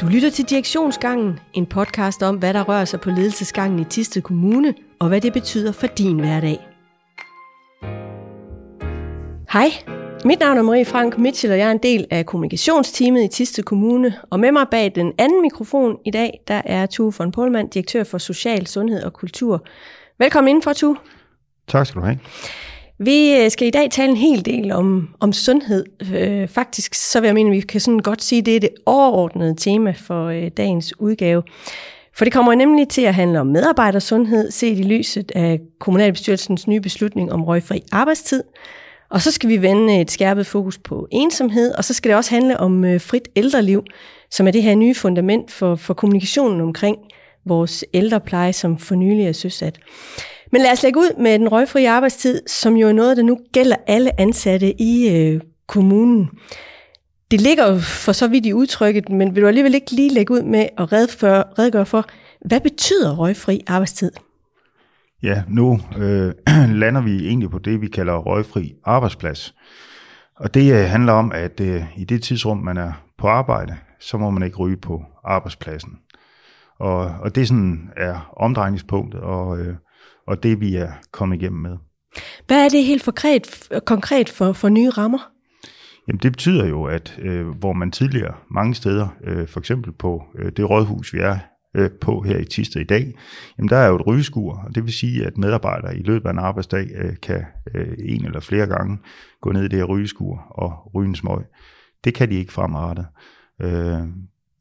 Du lytter til Direktionsgangen, en podcast om, hvad der rører sig på ledelsesgangen i Tisted Kommune, og hvad det betyder for din hverdag. Hej, mit navn er Marie Frank Mitchell, og jeg er en del af kommunikationsteamet i Tisted Kommune. Og med mig bag den anden mikrofon i dag, der er Tue von Polman, direktør for Social, Sundhed og Kultur. Velkommen indenfor, Tue. Tak skal du have. Vi øh, skal i dag tale en hel del om, om sundhed. Øh, faktisk så vil jeg mene, at vi kan sådan godt sige, at det er det overordnede tema for øh, dagens udgave. For det kommer nemlig til at handle om medarbejdersundhed, set i lyset af kommunalbestyrelsens nye beslutning om røgfri arbejdstid. Og så skal vi vende et skærpet fokus på ensomhed, og så skal det også handle om øh, frit ældreliv, som er det her nye fundament for, for kommunikationen omkring vores ældrepleje, som for nylig er søsat. Men lad os lægge ud med den røgfri arbejdstid, som jo er noget, der nu gælder alle ansatte i øh, kommunen. Det ligger jo for så vidt i udtrykket, men vil du alligevel ikke lige lægge ud med at redegøre for, hvad betyder røgfri arbejdstid? Ja, nu øh, lander vi egentlig på det, vi kalder røgfri arbejdsplads. Og det øh, handler om, at øh, i det tidsrum, man er på arbejde, så må man ikke ryge på arbejdspladsen. Og, og det sådan er omdrejningspunktet, og, øh, og det vi er kommet igennem med. Hvad er det helt konkret, konkret for, for nye rammer? Jamen det betyder jo, at øh, hvor man tidligere mange steder, øh, for eksempel på øh, det rådhus, vi er øh, på her i Tisted i dag, jamen der er jo et rygeskur, og det vil sige, at medarbejdere i løbet af en arbejdsdag øh, kan øh, en eller flere gange gå ned i det her rygeskur og ryge en smøg. Det kan de ikke fremadrettet. Øh,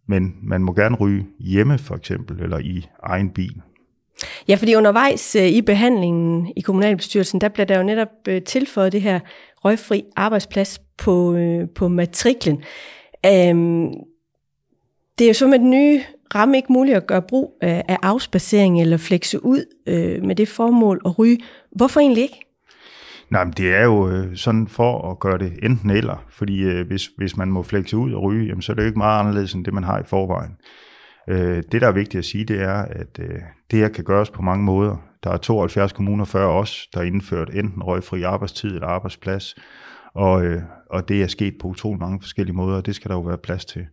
men man må gerne ryge hjemme for eksempel, eller i egen bil. Ja, fordi undervejs øh, i behandlingen i kommunalbestyrelsen, der bliver der jo netop øh, tilføjet det her røgfri arbejdsplads på, øh, på matriklen. Øhm, det er jo så med den nye ramme ikke muligt at gøre brug af afspacering eller flekse ud med det formål at ryge. Hvorfor egentlig ikke? Nej, men det er jo sådan for at gøre det enten eller, fordi hvis, hvis man må flekse ud og ryge, jamen, så er det jo ikke meget anderledes end det, man har i forvejen. Øh, det, der er vigtigt at sige, det er, at øh, det her kan gøres på mange måder. Der er 72 kommuner før os, der har indført enten røgfri arbejdstid eller arbejdsplads, og, øh, og det er sket på utrolig mange forskellige måder, og det skal der jo være plads til.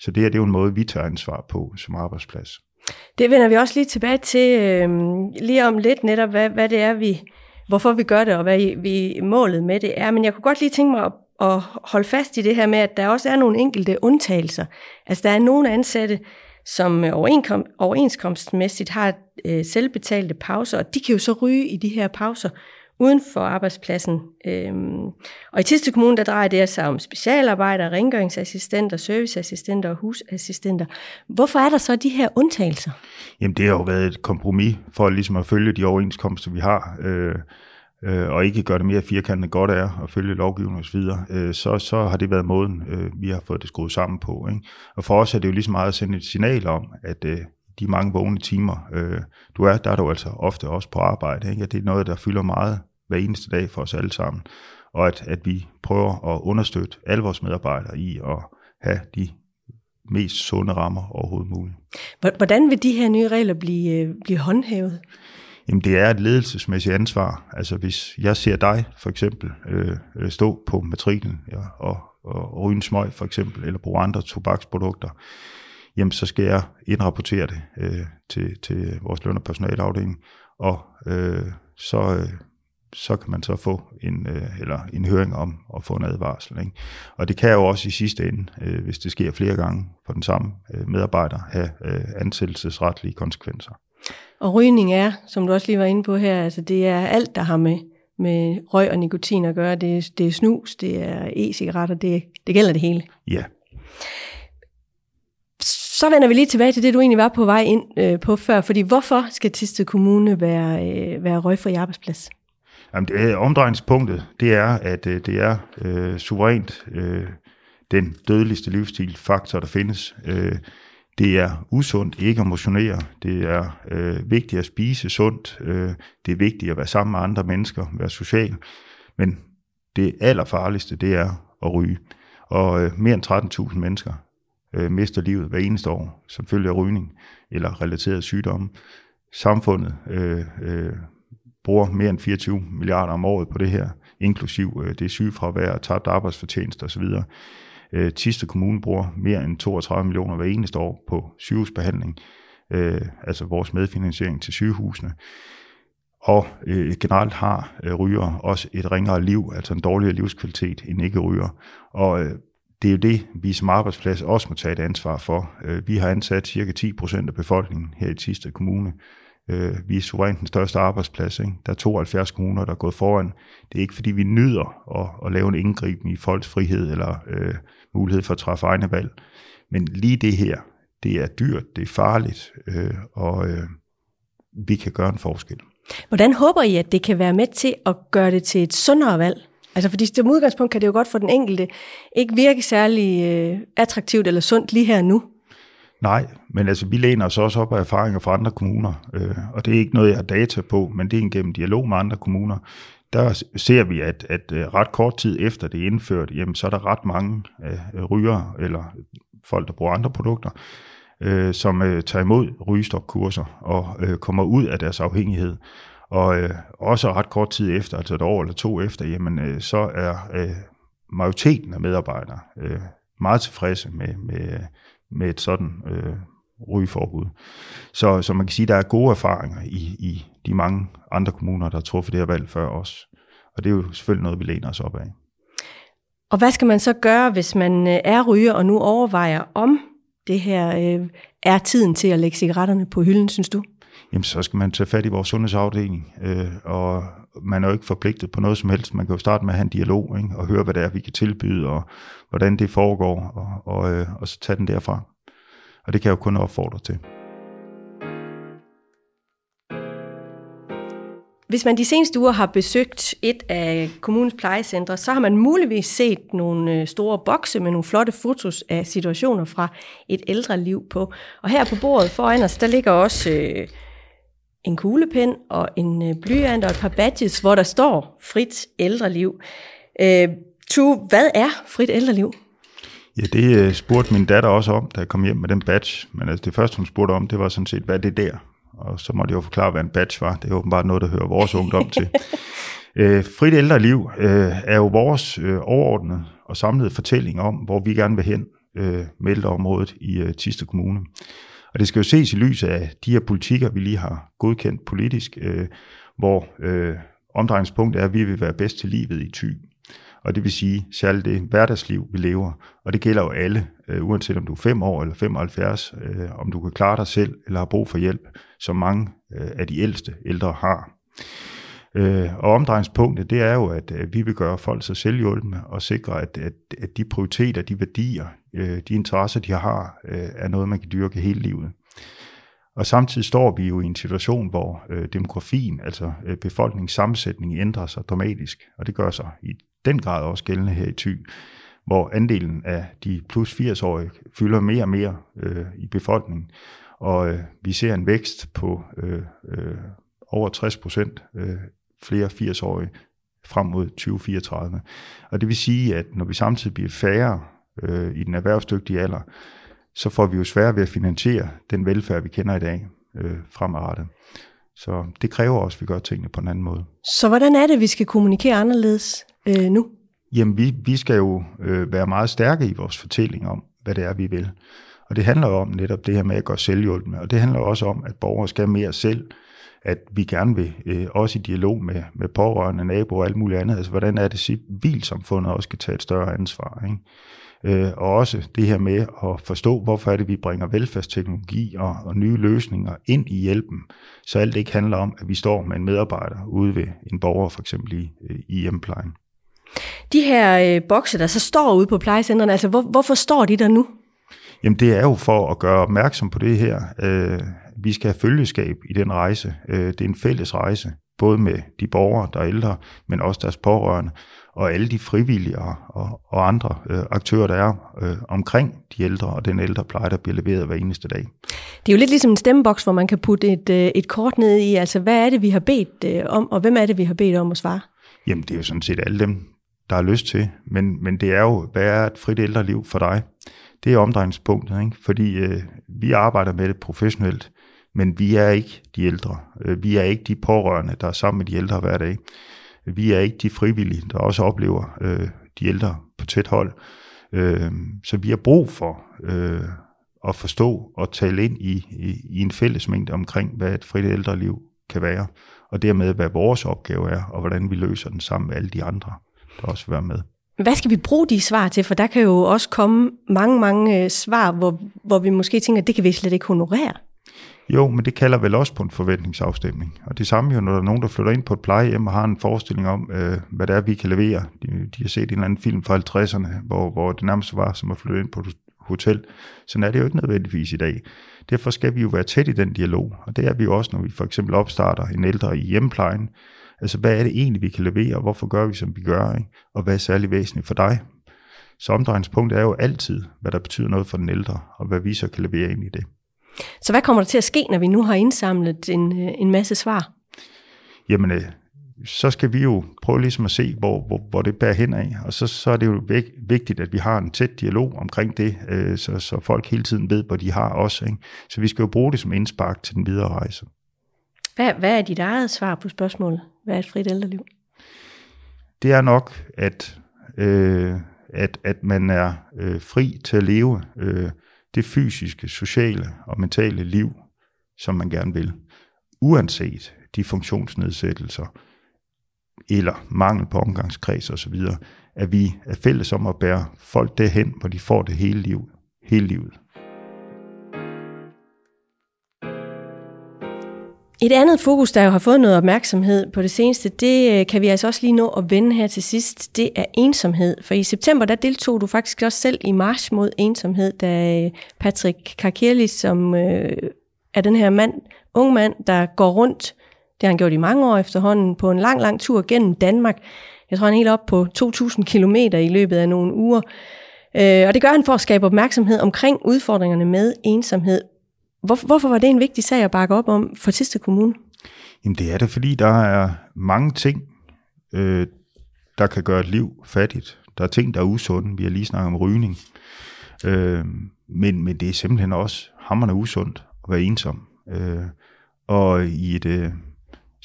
Så det her det er jo en måde, vi tager ansvar på som arbejdsplads. Det vender vi også lige tilbage til øh, lige om lidt netop, hvad, hvad det er, vi, hvorfor vi gør det, og hvad vi målet med det er. Men jeg kunne godt lige tænke mig at, at holde fast i det her med, at der også er nogle enkelte undtagelser. Altså der er nogle ansatte, som øh, overenkom, overenskomstmæssigt har øh, selvbetalte pauser, og de kan jo så ryge i de her pauser uden for arbejdspladsen. Øhm, og i Tiste Kommune, der drejer det sig om specialarbejdere, rengøringsassistenter, serviceassistenter og husassistenter. Hvorfor er der så de her undtagelser? Jamen det har jo været et kompromis for ligesom at følge de overenskomster, vi har. Øh, øh, og ikke gøre det mere firkantet godt er at følge lovgivning osv., øh, så, så har det været måden, øh, vi har fået det skruet sammen på. Ikke? Og for os er det jo ligesom meget at sende et signal om, at øh, de mange vågne timer, øh, du er, der er du altså ofte også på arbejde. Ikke? At det er noget, der fylder meget hver eneste dag for os alle sammen. Og at, at vi prøver at understøtte alle vores medarbejdere i at have de mest sunde rammer overhovedet muligt. Hvordan vil de her nye regler blive, øh, blive håndhævet? Jamen det er et ledelsesmæssigt ansvar. Altså hvis jeg ser dig for eksempel øh, øh stå på matriklen ja, og, og ryge en smøg for eksempel, eller bruge andre tobaksprodukter, jamen så skal jeg indrapportere det øh, til, til vores løn- og personalafdeling, og øh, så, øh, så kan man så få en, øh, eller en høring om at få en advarsel. Ikke? Og det kan jo også i sidste ende, øh, hvis det sker flere gange på den samme øh, medarbejder, have øh, ansættelsesretlige konsekvenser. Og rygning er, som du også lige var inde på her, altså det er alt, der har med, med røg og nikotin at gøre. Det, er, det er snus, det er e-cigaretter, det, det gælder det hele. Ja. Så vender vi lige tilbage til det, du egentlig var på vej ind øh, på før. Fordi hvorfor skal Tiste Kommune være, øh, være røgfri arbejdsplads? Jamen, det er, omdrejningspunktet, det er, at øh, det er øh, suverænt øh, den dødeligste livsstilfaktor, der findes. Øh, det er usundt ikke at motionere. Det er øh, vigtigt at spise sundt. Øh, det er vigtigt at være sammen med andre mennesker, være social. Men det allerfarligste, det er at ryge. Og øh, mere end 13.000 mennesker øh, mister livet hver eneste år, som følge af rygning eller relateret sygdomme. Samfundet øh, øh, bruger mere end 24 milliarder om året på det her, inklusiv øh, det sygefravær, tabt arbejdsfortjeneste osv. Øh, Tiste Kommune bruger mere end 32 millioner hver eneste år på sygehusbehandling, øh, altså vores medfinansiering til sygehusene. Og øh, generelt har øh, ryger også et ringere liv, altså en dårligere livskvalitet end ikke ryger. Og øh, det er jo det, vi som arbejdsplads også må tage et ansvar for. Øh, vi har ansat cirka 10% af befolkningen her i Tiste Kommune. Øh, vi er suverænt den største arbejdsplads. Ikke? Der er 72 kommuner, der er gået foran. Det er ikke, fordi vi nyder at, at lave en indgriben i folks frihed eller øh, mulighed for at træffe egne valg. Men lige det her, det er dyrt, det er farligt, øh, og øh, vi kan gøre en forskel. Hvordan håber I, at det kan være med til at gøre det til et sundere valg? Altså fordi som udgangspunkt kan det jo godt for den enkelte ikke virke særlig øh, attraktivt eller sundt lige her nu. Nej, men altså vi læner os også op af erfaringer fra andre kommuner, øh, og det er ikke noget, jeg har data på, men det er gennem dialog med andre kommuner. Der ser vi, at, at øh, ret kort tid efter det er indført, jamen, så er der ret mange øh, ryger eller folk, der bruger andre produkter, øh, som øh, tager imod rygestopkurser og øh, kommer ud af deres afhængighed. Og øh, også ret kort tid efter, altså et år eller to efter, jamen, øh, så er øh, majoriteten af medarbejdere øh, meget tilfredse med, med, med et sådan øh, rygeforbud. Så, så man kan sige, at der er gode erfaringer i, i de mange andre kommuner, der har truffet det her valg før os. Og det er jo selvfølgelig noget, vi læner os op af. Og hvad skal man så gøre, hvis man øh, er ryger og nu overvejer, om det her øh, er tiden til at lægge cigaretterne på hylden, synes du? Jamen, så skal man tage fat i vores sundhedsafdeling, øh, og man er jo ikke forpligtet på noget som helst. Man kan jo starte med at have en dialog, ikke? og høre, hvad det er, vi kan tilbyde, og hvordan det foregår, og, og, øh, og så tage den derfra. Og det kan jeg jo kun opfordre til. Hvis man de seneste uger har besøgt et af kommunens plejecentre, så har man muligvis set nogle øh, store bokse med nogle flotte fotos af situationer fra et ældre liv på. Og her på bordet foran os, der ligger også øh, en kuglepen og en øh, blyant og et par badges, hvor der står frit ældreliv. Øh, tu, hvad er frit ældreliv? Ja, det øh, spurgte min datter også om, da jeg kom hjem med den badge. Men altså, det første, hun spurgte om, det var sådan set, hvad er det der? Og så måtte jeg jo forklare, hvad en badge var. Det er åbenbart noget, der hører vores ungdom til. Øh, frit ældre liv øh, er jo vores øh, overordnede og samlede fortælling om, hvor vi gerne vil hen øh, med ældreområdet i øh, Tiste Kommune. Og det skal jo ses i lyset af de her politikker, vi lige har godkendt politisk, øh, hvor øh, omdrejningspunktet er, at vi vil være bedst til livet i ty. Og det vil sige særligt det hverdagsliv, vi lever. Og det gælder jo alle, øh, uanset om du er 5 år eller 75, øh, om du kan klare dig selv eller har brug for hjælp, som mange øh, af de ældste ældre har. Øh, og omdrejningspunktet, det er jo, at, at vi vil gøre folk så selvhjulpende og sikre, at, at, at de prioriteter, de værdier, øh, de interesser, de har, øh, er noget, man kan dyrke hele livet. Og samtidig står vi jo i en situation, hvor øh, demografien, altså øh, befolkningssammensætning, ændrer sig dramatisk, og det gør sig i den grad også gældende her i Thy, hvor andelen af de plus 80-årige fylder mere og mere øh, i befolkningen, og øh, vi ser en vækst på øh, øh, over 60 procent øh, flere 80-årige frem mod 2034. Og det vil sige, at når vi samtidig bliver færre øh, i den erhvervsdygtige alder, så får vi jo svært ved at finansiere den velfærd, vi kender i dag øh, fremadrettet. Så det kræver også, at vi gør tingene på en anden måde. Så hvordan er det, vi skal kommunikere anderledes øh, nu? Jamen, vi, vi skal jo øh, være meget stærke i vores fortælling om, hvad det er, vi vil. Og det handler jo om netop det her med at gøre selvhjulpende, og det handler også om, at borgere skal mere selv, at vi gerne vil, øh, også i dialog med, med pårørende, naboer og alt muligt andet, altså hvordan er det civilsamfundet også skal tage et større ansvar. Ikke? Øh, og også det her med at forstå, hvorfor er det, vi bringer velfærdsteknologi og, og nye løsninger ind i hjælpen, så alt ikke handler om, at vi står med en medarbejder ude ved en borger, for eksempel i, øh, i hjemmeplejen. De her øh, bokse, der så står ude på plejecentrene, altså hvor, hvorfor står de der nu? Jamen det er jo for at gøre opmærksom på det her. Øh, vi skal have følgeskab i den rejse. Øh, det er en fælles rejse, både med de borgere, der er ældre, men også deres pårørende og alle de frivillige og, og, andre øh, aktører, der er øh, omkring de ældre og den ældre pleje, der bliver leveret hver eneste dag. Det er jo lidt ligesom en stemmeboks, hvor man kan putte et, øh, et kort ned i, altså hvad er det, vi har bedt øh, om, og hvem er det, vi har bedt om at svare? Jamen det er jo sådan set alle dem, der har lyst til, men, men det er jo, hvad er et frit ældre liv for dig? Det er omdrejningspunktet, ikke? fordi øh, vi arbejder med det professionelt, men vi er ikke de ældre. Øh, vi er ikke de pårørende, der er sammen med de ældre hver dag. Vi er ikke de frivillige, der også oplever øh, de ældre på tæt hold. Øh, så vi har brug for øh, at forstå og tale ind i, i, i en fælles mængde omkring, hvad et frit ældreliv kan være, og dermed hvad vores opgave er, og hvordan vi løser den sammen med alle de andre, der også vil være med. Hvad skal vi bruge de svar til? For der kan jo også komme mange, mange øh, svar, hvor, hvor vi måske tænker, at det kan vi slet ikke honorere. Jo, men det kalder vel også på en forventningsafstemning. Og det samme jo, når der er nogen, der flytter ind på et plejehjem og har en forestilling om, øh, hvad det er, vi kan levere. De, de har set en eller anden film fra 50'erne, hvor, hvor det nærmest var som at flytte ind på et hotel. Sådan er det jo ikke nødvendigvis i dag. Derfor skal vi jo være tæt i den dialog, og det er vi jo også, når vi for eksempel opstarter en ældre i hjemplejen. Altså, hvad er det egentlig, vi kan levere, og hvorfor gør vi, som vi gør, ikke? og hvad er særlig væsentligt for dig? Så omdrejningspunkt er jo altid, hvad der betyder noget for den ældre, og hvad vi så kan levere ind i det. Så hvad kommer der til at ske, når vi nu har indsamlet en, øh, en masse svar? Jamen, øh, så skal vi jo prøve ligesom at se, hvor, hvor, hvor det bærer hen af. Og så, så er det jo vigtigt, at vi har en tæt dialog omkring det, øh, så, så folk hele tiden ved, hvor de har os. Ikke? Så vi skal jo bruge det som indspark til den videre rejse. Hvad, hvad er dit eget svar på spørgsmålet? Hvad er et frit ældreliv? Det er nok, at, øh, at, at man er øh, fri til at leve øh, det fysiske, sociale og mentale liv, som man gerne vil. Uanset de funktionsnedsættelser, eller mangel på omgangskreds osv., at vi er fælles om at bære folk derhen, hvor de får det hele, liv, hele livet. Et andet fokus, der jo har fået noget opmærksomhed på det seneste, det øh, kan vi altså også lige nå at vende her til sidst, det er ensomhed. For i september, der deltog du faktisk også selv i March mod ensomhed, da øh, Patrick Karkelis, som øh, er den her mand, ung mand, der går rundt det har han gjort i mange år efterhånden, på en lang, lang tur gennem Danmark. Jeg tror, han er helt op på 2.000 kilometer i løbet af nogle uger. Øh, og det gør han for at skabe opmærksomhed omkring udfordringerne med ensomhed. Hvor, hvorfor var det en vigtig sag at bakke op om for Tiste Kommune? Jamen det er det, fordi der er mange ting, øh, der kan gøre et liv fattigt. Der er ting, der er usunde. Vi har lige snakket om rygning. Øh, men, men det er simpelthen også hammerne usundt at være ensom. Øh, og i et, øh,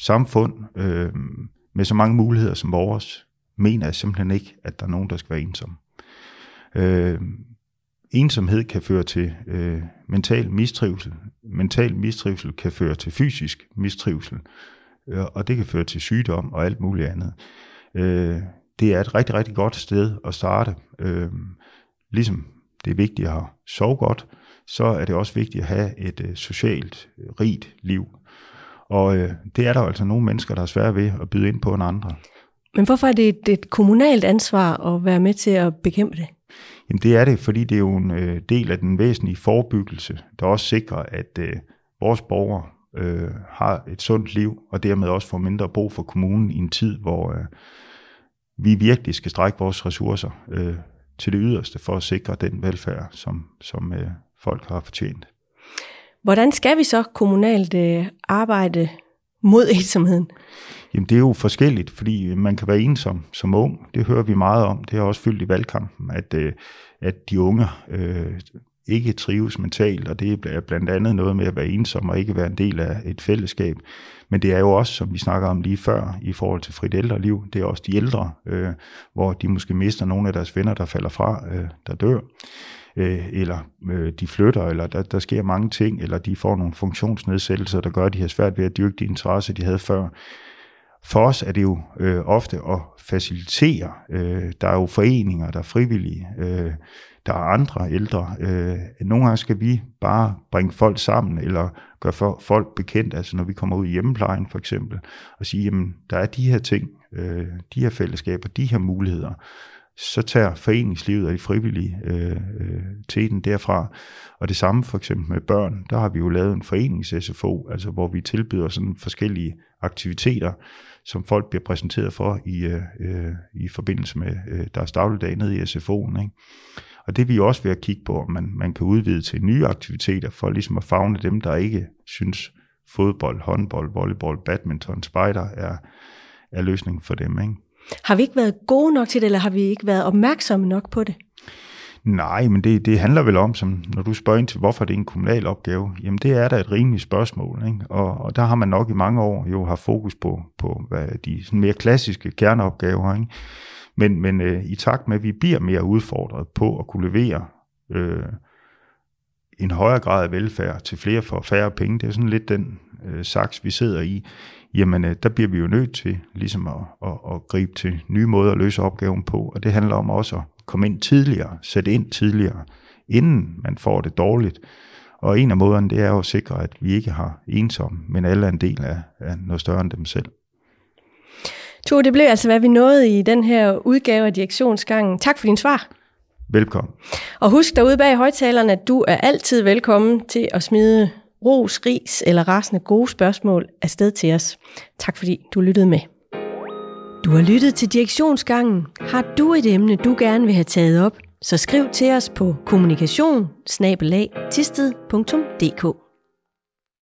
samfund øh, med så mange muligheder som vores, mener jeg simpelthen ikke, at der er nogen, der skal være ensom. Øh, ensomhed kan føre til øh, mental mistrivsel. Mental mistrivsel kan føre til fysisk mistrivsel, øh, og det kan føre til sygdom og alt muligt andet. Øh, det er et rigtig, rigtig godt sted at starte. Øh, ligesom det er vigtigt at sove godt, så er det også vigtigt at have et øh, socialt rigt liv. Og øh, det er der altså nogle mennesker, der er svære ved at byde ind på en andre. Men hvorfor er det et, et kommunalt ansvar at være med til at bekæmpe det? Jamen det er det, fordi det er jo en øh, del af den væsentlige forebyggelse, der også sikrer, at øh, vores borgere øh, har et sundt liv, og dermed også får mindre brug for kommunen i en tid, hvor øh, vi virkelig skal strække vores ressourcer øh, til det yderste for at sikre den velfærd, som, som øh, folk har fortjent. Hvordan skal vi så kommunalt øh, arbejde mod ensomheden? Jamen det er jo forskelligt, fordi man kan være ensom som ung. Det hører vi meget om. Det har også fyldt i valgkampen, at, øh, at de unge øh, ikke trives mentalt, og det er blandt andet noget med at være ensom og ikke være en del af et fællesskab. Men det er jo også, som vi snakker om lige før, i forhold til frit ældreliv, det er også de ældre, øh, hvor de måske mister nogle af deres venner, der falder fra, øh, der dør øh, eller øh, de flytter, eller der, der sker mange ting, eller de får nogle funktionsnedsættelser, der gør, at de har svært ved at dyrke de interesser, de havde før. For os er det jo øh, ofte at facilitere. Øh, der er jo foreninger, der er frivillige, øh, der er andre ældre. Øh, nogle gange skal vi bare bringe folk sammen, eller gøre for, folk bekendt, altså når vi kommer ud i hjemmeplejen for eksempel, og sige, jamen der er de her ting, øh, de her fællesskaber, de her muligheder så tager foreningslivet og de frivillige øh, øh, teten derfra. Og det samme for eksempel med børn, der har vi jo lavet en forenings-SFO, altså hvor vi tilbyder sådan forskellige aktiviteter, som folk bliver præsenteret for i, øh, øh i forbindelse med øh, deres dagligdag nede i SFO'en. Ikke? Og det er vi også ved at kigge på, om man, man kan udvide til nye aktiviteter, for ligesom at fagne dem, der ikke synes fodbold, håndbold, volleyball, badminton, spider er, er løsningen for dem. Ikke? Har vi ikke været gode nok til det, eller har vi ikke været opmærksomme nok på det? Nej, men det, det handler vel om, som når du spørger ind til, hvorfor det er en kommunal opgave, jamen det er da et rimeligt spørgsmål. Ikke? Og, og der har man nok i mange år jo haft fokus på, på hvad de sådan mere klassiske kerneopgaver. Ikke? Men, men øh, i takt med, at vi bliver mere udfordret på at kunne levere øh, en højere grad af velfærd til flere for færre penge, det er sådan lidt den øh, saks, vi sidder i, jamen øh, der bliver vi jo nødt til ligesom at, at, at gribe til nye måder at løse opgaven på, og det handler om også at komme ind tidligere, sætte ind tidligere, inden man får det dårligt. Og en af måderne, det er jo at sikre, at vi ikke har ensomme, men alle er en del af, af noget større end dem selv. To, det blev altså, hvad vi nåede i den her udgave af Direktionsgangen. Tak for din svar. Velkommen. Og husk derude bag højtalerne, at du er altid velkommen til at smide ros, ris eller rasende gode spørgsmål afsted til os. Tak fordi du lyttede med. Du har lyttet til Direktionsgangen. Har du et emne, du gerne vil have taget op, så skriv til os på kommunikation